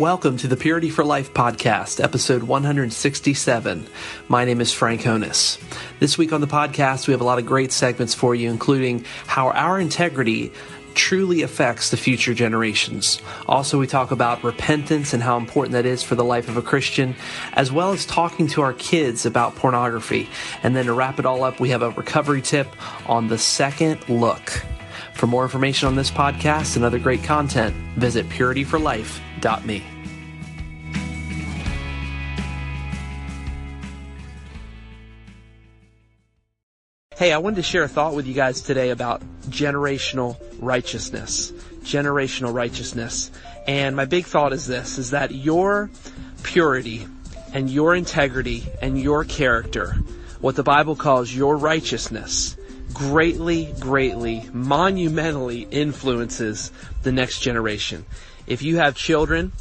Welcome to the Purity for Life podcast, episode 167. My name is Frank Honus. This week on the podcast, we have a lot of great segments for you, including how our integrity truly affects the future generations. Also, we talk about repentance and how important that is for the life of a Christian, as well as talking to our kids about pornography. And then to wrap it all up, we have a recovery tip on the second look. For more information on this podcast and other great content, visit purityforlife.me. Hey, I wanted to share a thought with you guys today about generational righteousness. Generational righteousness. And my big thought is this, is that your purity and your integrity and your character, what the Bible calls your righteousness, greatly, greatly, monumentally influences the next generation. If you have children,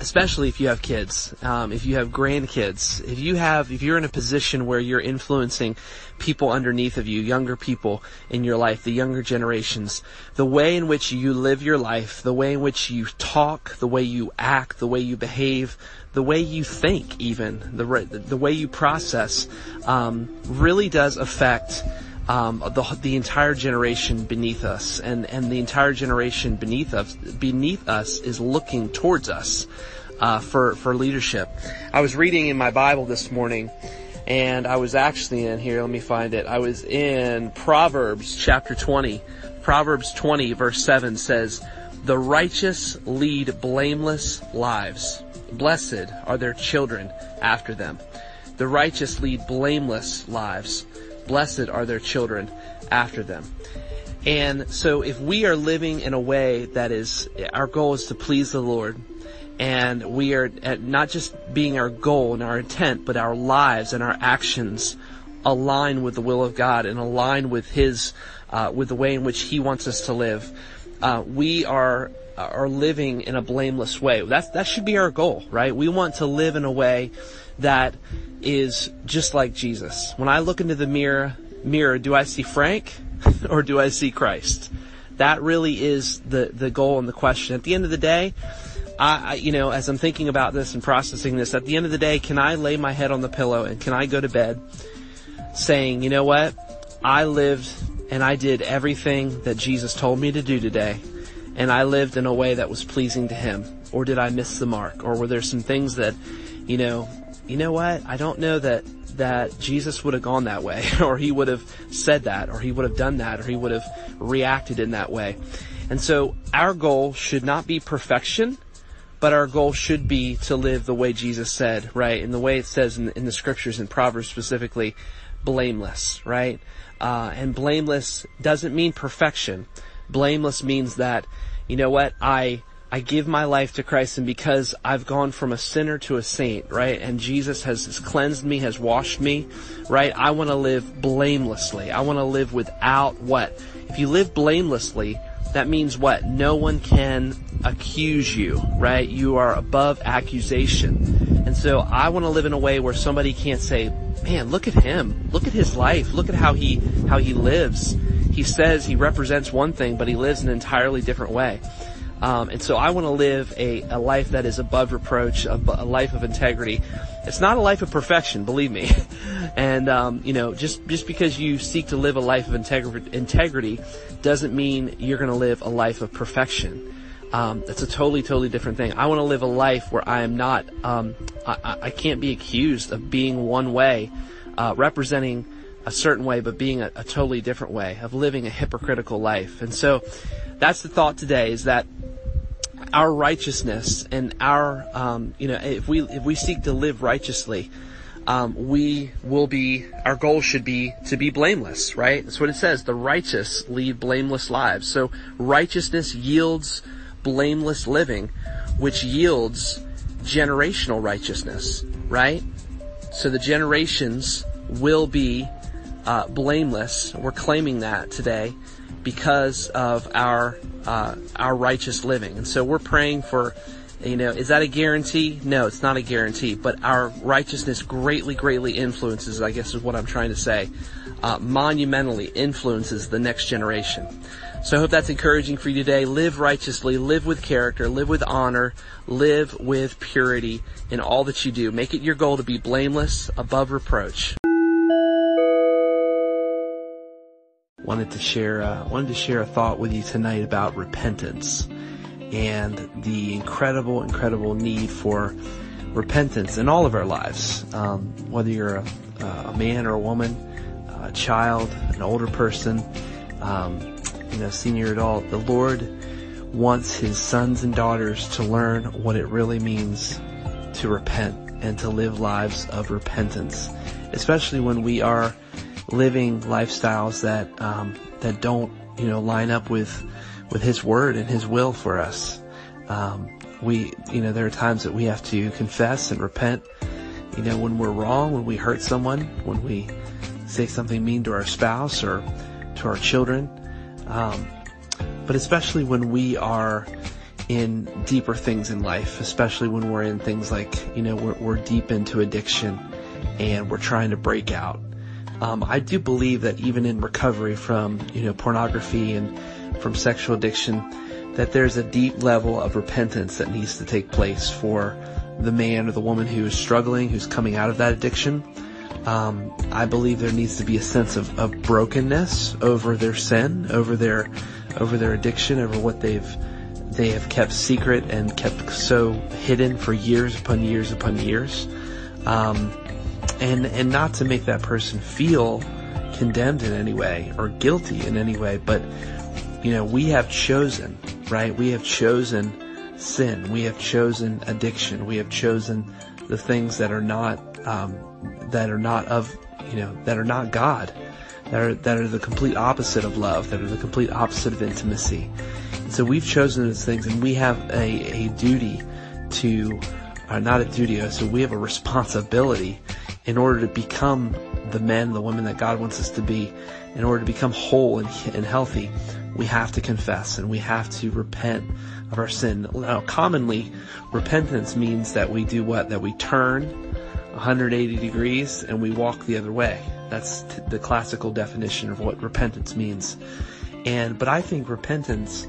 especially if you have kids, um, if you have grandkids, if you have, if you're in a position where you're influencing people underneath of you, younger people in your life, the younger generations, the way in which you live your life, the way in which you talk, the way you act, the way you behave, the way you think, even the the way you process, um, really does affect um, the the entire generation beneath us, and and the entire generation beneath us beneath us is looking towards us uh, for for leadership. I was reading in my Bible this morning, and I was actually in here. Let me find it. I was in Proverbs chapter twenty. Proverbs twenty verse seven says, "The righteous lead blameless lives. Blessed are their children after them." The righteous lead blameless lives blessed are their children after them. And so if we are living in a way that is, our goal is to please the Lord, and we are not just being our goal and our intent, but our lives and our actions align with the will of God and align with His, uh, with the way in which He wants us to live. Uh, we are Uh, are living in a blameless way. That's that should be our goal, right? We want to live in a way that is just like Jesus. When I look into the mirror, mirror, do I see Frank or do I see Christ? That really is the, the goal and the question. At the end of the day, I, I, you know, as I'm thinking about this and processing this, at the end of the day, can I lay my head on the pillow and can I go to bed saying, you know what? I lived and I did everything that Jesus told me to do today and I lived in a way that was pleasing to Him? Or did I miss the mark? Or were there some things that, you know, you know what? I don't know that that Jesus would have gone that way, or he would have said that, or he would have done that, or he would have reacted in that way. And so our goal should not be perfection, but our goal should be to live the way Jesus said, right? In the way it says in, in the scriptures, in Proverbs specifically, blameless, right? Uh, and blameless doesn't mean perfection. Blameless means that, you know what, I, I give my life to Christ and because I've gone from a sinner to a saint, right? And Jesus has, has cleansed me, has washed me, right? I want to live blamelessly. I want to live without what? If you live blamelessly, that means what? No one can accuse you, right? You are above accusation. And so I want to live in a way where somebody can't say, man, look at him. Look at his life. Look at how he, how he lives. He says he represents one thing, but he lives an entirely different way. Um, and so I want to live a, a life that is above reproach, a, a, life of integrity. It's not a life of perfection, believe me. and um, you know, just just because you seek to live a life of integrity, integrity doesn't mean you're going to live a life of perfection. Um, that's a totally, totally different thing. I want to live a life where I am not, um, I, I, can't be accused of being one way, uh, representing a certain way, but being a, a totally different way, of living a hypocritical life. And so, that's the thought today: is that our righteousness and our, um, you know, if we if we seek to live righteously, um, we will be. Our goal should be to be blameless, right? That's what it says. The righteous lead blameless lives. So righteousness yields blameless living, which yields generational righteousness, right? So the generations will be uh, blameless. We're claiming that today because of our uh, our righteous living. And so we're praying for, you know, is that a guarantee? No, it's not a guarantee. But our righteousness greatly, greatly influences. I guess is what I'm trying to say. Uh, monumentally influences the next generation. So I hope that's encouraging for you today. Live righteously, live with character, live with honor, live with purity in all that you do. Make it your goal to be blameless, above reproach. Wanted to share, uh, wanted to share a thought with you tonight about repentance and the incredible, incredible need for repentance in all of our lives. Um, whether you're a, a, man or a woman, a child, an older person, um, you know, senior adult, the Lord wants His sons and daughters to learn what it really means to repent and to live lives of repentance, especially when we are living lifestyles that um, that don't, you know, line up with with His Word and His will for us. Um, we, you know, there are times that we have to confess and repent. You know, when we're wrong, when we hurt someone, when we say something mean to our spouse or to our children, um, but especially when we are in deeper things in life, especially when we're in things like, you know, we're, we're deep into addiction and we're trying to break out. Um, I do believe that even in recovery from, you know, pornography and from sexual addiction, that there's a deep level of repentance that needs to take place for the man or the woman who is struggling, who's coming out of that addiction. Um, I believe there needs to be a sense of, of brokenness over their sin, over their, over their addiction, over what they've, they have kept secret and kept so hidden for years upon years upon years. Um, and, and not to make that person feel condemned in any way or guilty in any way, but you know, we have chosen, right? We have chosen sin. We have chosen addiction. We have chosen the things that are not, um, that are not of, you know, that are not God, that are, that are the complete opposite of love, that are the complete opposite of intimacy. And so we've chosen those things and we have a, a duty to, uh, not a duty, so we have a responsibility in order to become the men, the women that God wants us to be, in order to become whole and, and healthy, we have to confess and we have to repent of our sin. Now, commonly, repentance means that we do what? That we turn 180 degrees and we walk the other way. That's t- the classical definition of what repentance means. And, but I think repentance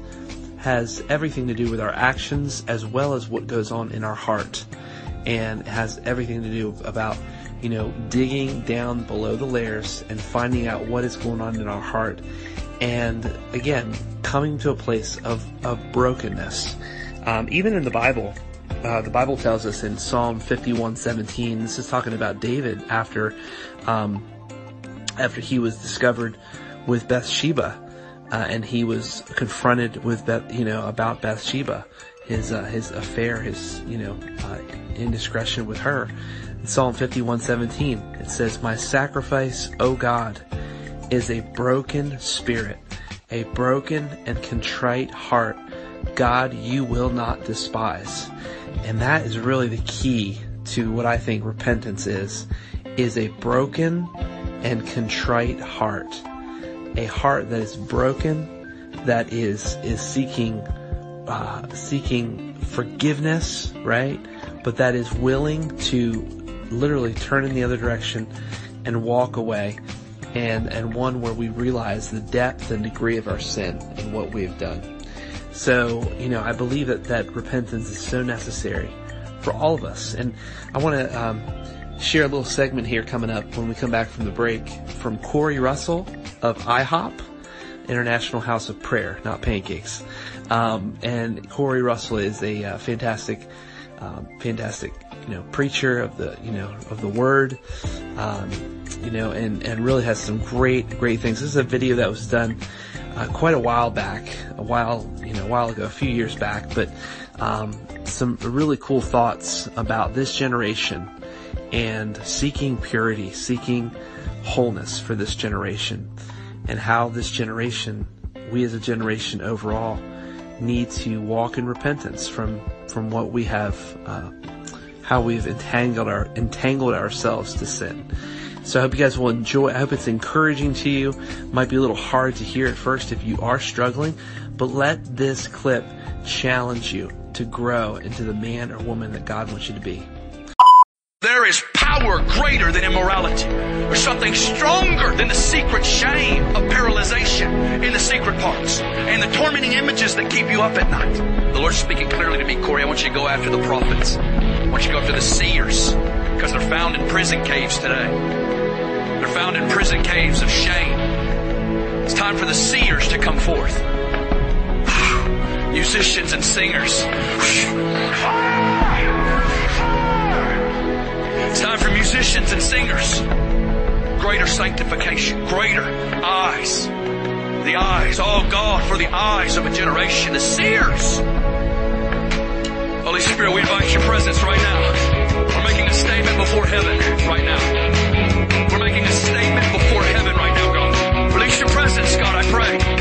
has everything to do with our actions as well as what goes on in our heart. And has everything to do about, you know, digging down below the layers and finding out what is going on in our heart and again, coming to a place of, of brokenness. Um, even in the Bible, uh, the Bible tells us in Psalm 51:17. This is talking about David after, um, after he was discovered with Bathsheba, uh, and he was confronted with Beth, you know, about Bathsheba, his uh, his affair, his you know, uh, indiscretion with her. In Psalm 51:17, it says, "My sacrifice, O God." is a broken spirit, a broken and contrite heart. God, you will not despise. And that is really the key to what I think repentance is, is a broken and contrite heart. A heart that is broken, that is, is seeking, uh, seeking forgiveness, right? But that is willing to literally turn in the other direction and walk away and, and one where we realize the depth and degree of our sin and what we have done. So, you know, I believe that, that repentance is so necessary for all of us. And I want to um, share a little segment here coming up when we come back from the break from Corey Russell of IHOP, International House of Prayer, not pancakes. Um, and Corey Russell is a uh, fantastic, um, fantastic, you know, preacher of the, you know, of the word. Um, you know, and, and really has some great, great things. This is a video that was done uh, quite a while back, a while, you know, a while ago, a few years back, but um, some really cool thoughts about this generation and seeking purity, seeking wholeness for this generation, and how this generation, we as a generation overall, need to walk in repentance from from what we have, uh, how we've entangled our entangled ourselves to sin. So I hope you guys will enjoy. I hope it's encouraging to you. Might be a little hard to hear at first if you are struggling, but let this clip challenge you to grow into the man or woman that God wants you to be. There is power greater than immorality. There's something stronger than the secret shame of paralyzation in the secret parts and the tormenting images that keep you up at night. The Lord's speaking clearly to me, Corey. I want you to go after the prophets. I want you to go after the seers because they're found in prison caves today. They're found in prison caves of shame. It's time for the seers to come forth. Musicians and singers. It's time for musicians and singers. Greater sanctification, greater eyes. The eyes, oh God, for the eyes of a generation, the seers. Holy Spirit, we invite your presence right now. We're making a statement before heaven right now. We're making a statement before heaven right now, God. Release your presence, God, I pray.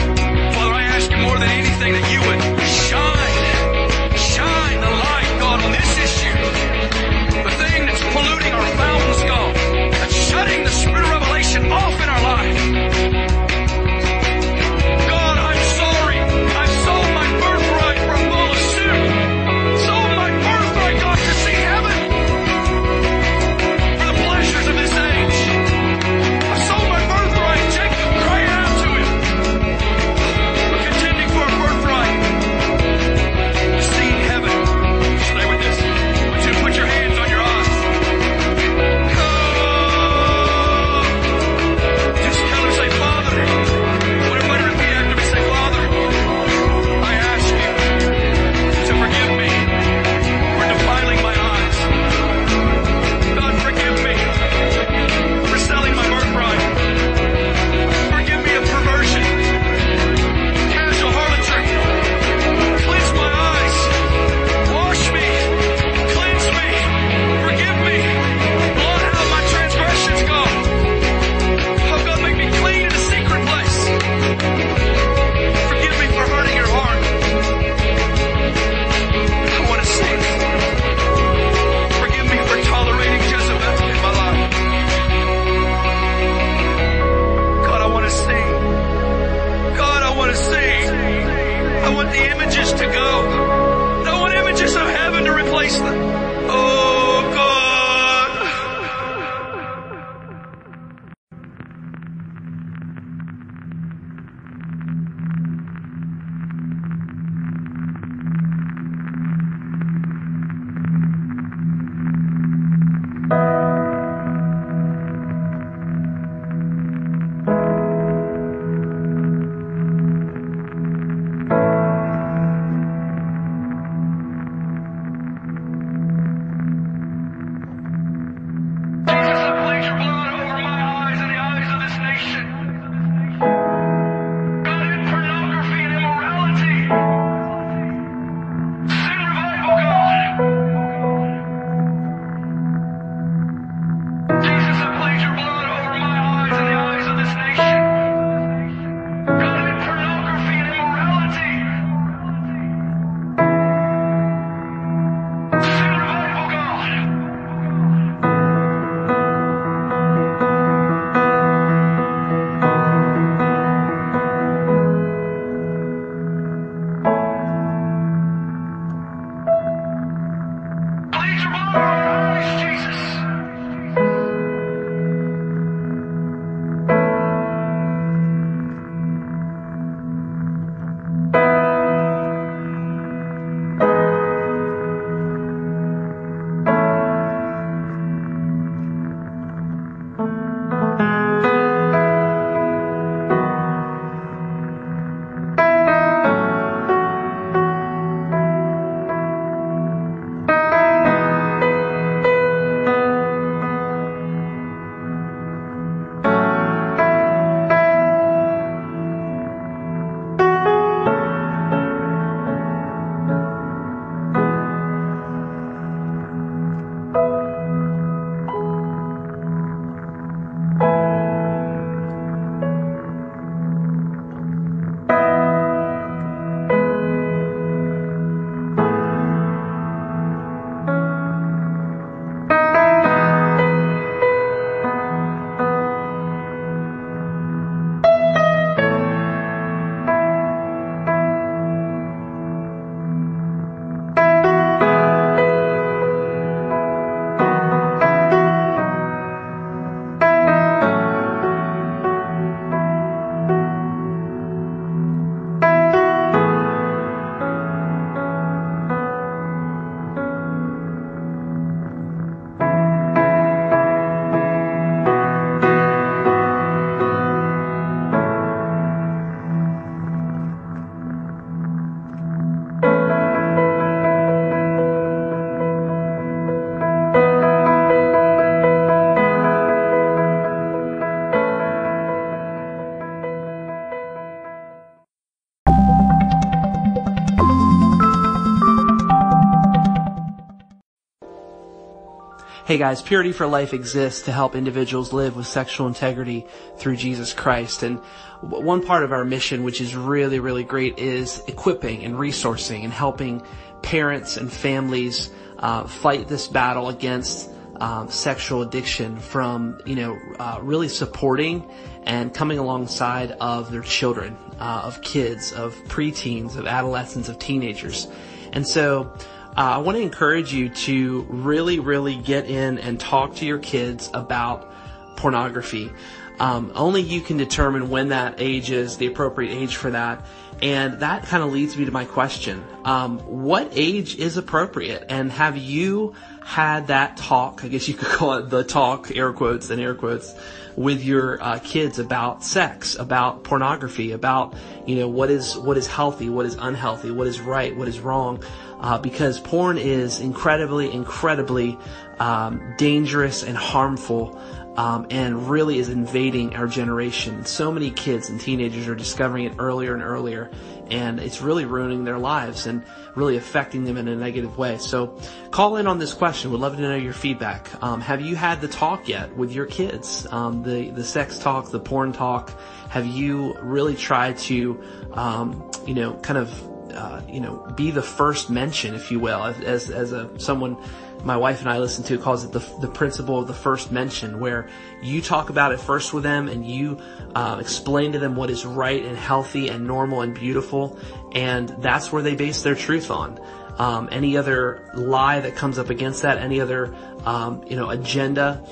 Hey guys, Purity for Life exists to help individuals live with sexual integrity through Jesus Christ. And one part of our mission, which is really, really great, is equipping and resourcing and helping parents and families uh, fight this battle against um, sexual addiction from, you know, uh, really supporting and coming alongside of their children, uh, of kids, of preteens, of adolescents, of teenagers. And so, I want to encourage you to really, really get in and talk to your kids about pornography. Um, only you can determine when that age is the appropriate age for that. And that kind of leads me to my question. Um, what age is appropriate? And have you had that talk? I guess you could call it the talk, air quotes and air quotes, with your uh, kids about sex, about pornography, about you know what is what is healthy, what is unhealthy, what is right, what is wrong uh, because porn is incredibly, incredibly um, dangerous and harmful. Um, and really is invading our generation. So many kids and teenagers are discovering it earlier and earlier, and it's really ruining their lives and really affecting them in a negative way. So, call in on this question. We'd love to know your feedback. Um, have you had the talk yet with your kids? Um, the the sex talk, the porn talk. Have you really tried to, um, you know, kind of uh, you know, be the first mention, if you will, as as a someone my wife and I listen to calls it the the principle of the first mention, where you talk about it first with them and you uh, explain to them what is right and healthy and normal and beautiful, and that's where they base their truth on. Um, any other lie that comes up against that, any other um, you know agenda,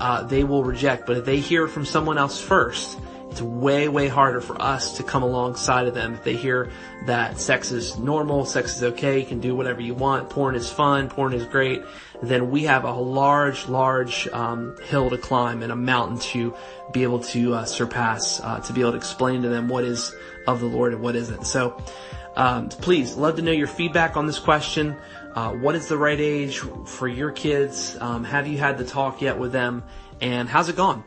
uh, they will reject. But if they hear from someone else first, it's way, way harder for us to come alongside of them if they hear that sex is normal, sex is okay, you can do whatever you want, porn is fun, porn is great. Then we have a large, large um, hill to climb and a mountain to be able to uh, surpass, uh, to be able to explain to them what is of the Lord and what isn't. So, um, please, love to know your feedback on this question. Uh, what is the right age for your kids? Um, have you had the talk yet with them? And how's it gone?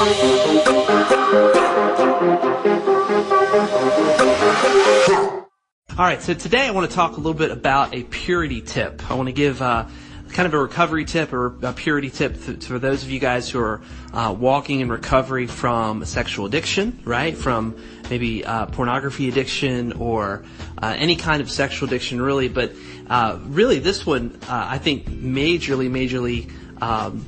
All right, so today I want to talk a little bit about a purity tip. I want to give uh, kind of a recovery tip or a purity tip th- for those of you guys who are uh, walking in recovery from sexual addiction, right? From maybe uh, pornography addiction or uh, any kind of sexual addiction, really. But uh, really, this one uh, I think majorly, majorly. Um,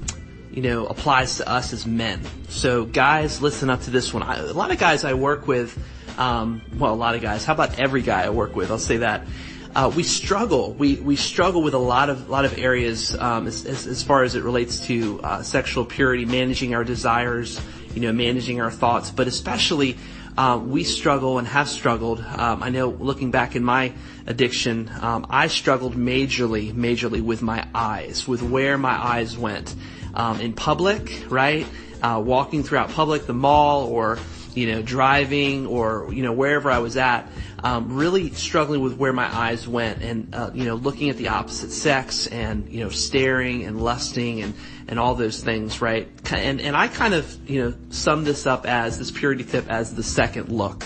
you know, applies to us as men. So guys, listen up to this one. I, a lot of guys I work with, um, well, a lot of guys. How about every guy I work with? I'll say that. Uh, we struggle. We we struggle with a lot of lot of areas um, as, as, as far as it relates to uh, sexual purity, managing our desires, you know, managing our thoughts, but especially. Uh, we struggle and have struggled. Um, I know looking back in my addiction, um, I struggled majorly, majorly with my eyes, with where my eyes went um, in public, right? Uh, walking throughout public, the mall, or you know, driving, or you know, wherever I was at, um, really struggling with where my eyes went, and uh, you know, looking at the opposite sex, and you know, staring and lusting, and and all those things, right? And and I kind of you know sum this up as this purity tip as the second look.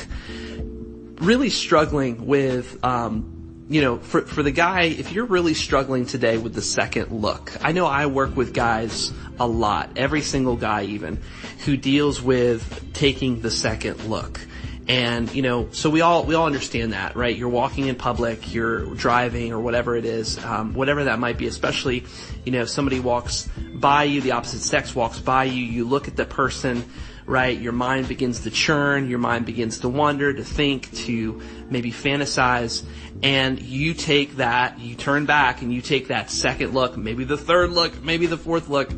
Really struggling with um, you know, for, for the guy, if you're really struggling today with the second look, I know I work with guys a lot, every single guy even, who deals with taking the second look. And, you know, so we all, we all understand that, right? You're walking in public, you're driving or whatever it is, um, whatever that might be, especially, you know, if somebody walks by you, the opposite sex walks by you, you look at the person, right? Your mind begins to churn, your mind begins to wonder, to think, to maybe fantasize, and you take that, you turn back and you take that second look, maybe the third look, maybe the fourth look,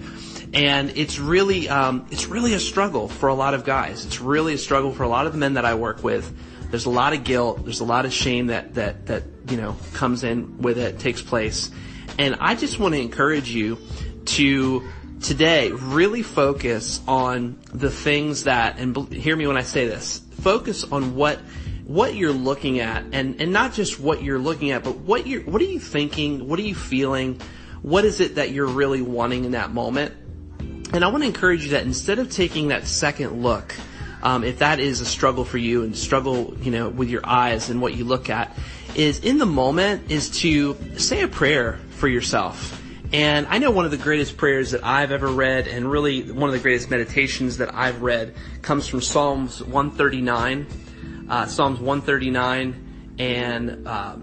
and it's really, um, it's really a struggle for a lot of guys. It's really a struggle for a lot of the men that I work with. There's a lot of guilt, there's a lot of shame that, that, that, you know, comes in with it, takes place. And I just want to encourage you to today really focus on the things that, and hear me when I say this, focus on what what you're looking at and, and not just what you're looking at, but what you're, what are you thinking? What are you feeling? What is it that you're really wanting in that moment? And I want to encourage you that instead of taking that second look, um, if that is a struggle for you and struggle, you know, with your eyes and what you look at, is in the moment is to say a prayer for yourself And I know one of the greatest prayers that I've ever read, and really one of the greatest meditations that I've read, comes from Psalms 139. Uh, Psalms 139, and uh,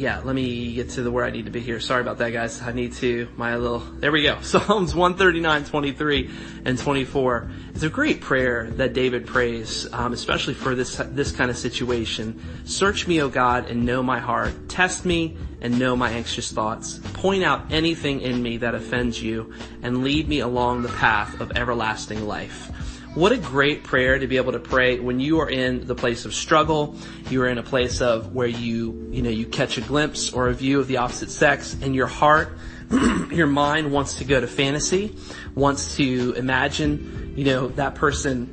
yeah, let me get to the where I need to be here. Sorry about that, guys. I need to, my little, there we go. Psalms 139, 23, and 24. It's a great prayer that David prays, um, especially for this, this kind of situation. Search me, O God, and know my heart. Test me and know my anxious thoughts. Point out anything in me that offends you and lead me along the path of everlasting life. What a great prayer to be able to pray when you are in the place of struggle. You are in a place of where you, you know, you catch a glimpse or a view of the opposite sex and your heart, your mind wants to go to fantasy, wants to imagine, you know, that person,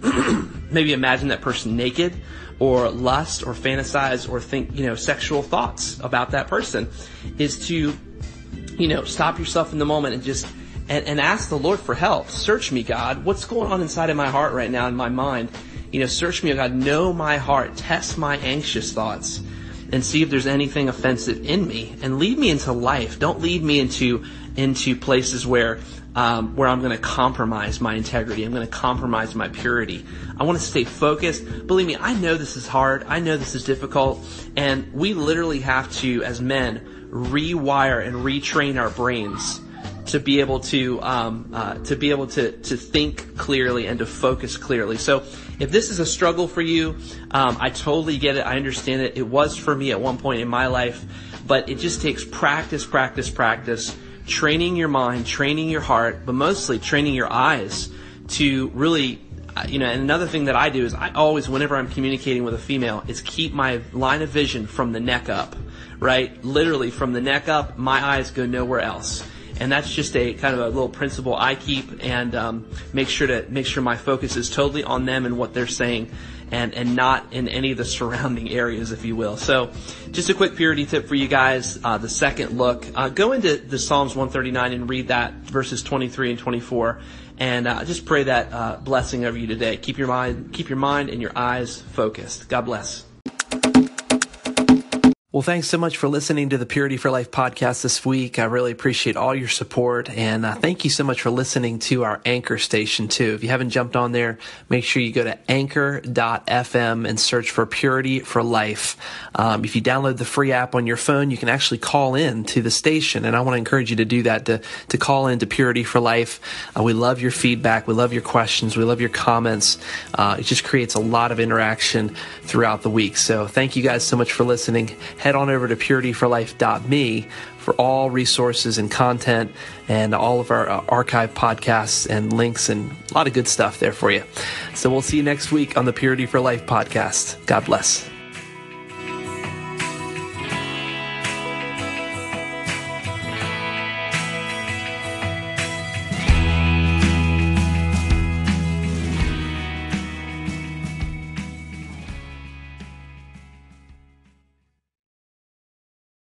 maybe imagine that person naked or lust or fantasize or think, you know, sexual thoughts about that person is to, you know, stop yourself in the moment and just and, and ask the Lord for help. Search me, God. What's going on inside of my heart right now in my mind? You know, search me, God. Know my heart. Test my anxious thoughts and see if there's anything offensive in me and lead me into life. Don't lead me into, into places where, um, where I'm going to compromise my integrity. I'm going to compromise my purity. I want to stay focused. Believe me, I know this is hard. I know this is difficult. And we literally have to, as men, rewire and retrain our brains to be able to um, uh, to be able to to think clearly and to focus clearly. So if this is a struggle for you, um, I totally get it. I understand it. It was for me at one point in my life, but it just takes practice, practice, practice, training your mind, training your heart, but mostly training your eyes to really uh, you know, and another thing that I do is I always, whenever I'm communicating with a female, is keep my line of vision from the neck up, right? Literally from the neck up, my eyes go nowhere else and that's just a kind of a little principle I keep and um, make sure to make sure my focus is totally on them and what they're saying and and not in any of the surrounding areas if you will. So just a quick purity tip for you guys uh, the second look. Uh, go into the psalms 139 and read that verses 23 and 24 and uh, just pray that uh, blessing over you today. Keep your mind keep your mind and your eyes focused. God bless well, thanks so much for listening to the Purity for Life podcast this week. I really appreciate all your support. And uh, thank you so much for listening to our Anchor station, too. If you haven't jumped on there, make sure you go to anchor.fm and search for Purity for Life. Um, if you download the free app on your phone, you can actually call in to the station. And I want to encourage you to do that, to, to call in to Purity for Life. Uh, we love your feedback. We love your questions. We love your comments. Uh, it just creates a lot of interaction throughout the week. So thank you guys so much for listening head on over to purityforlife.me for all resources and content and all of our uh, archive podcasts and links and a lot of good stuff there for you. So we'll see you next week on the Purity for Life podcast. God bless.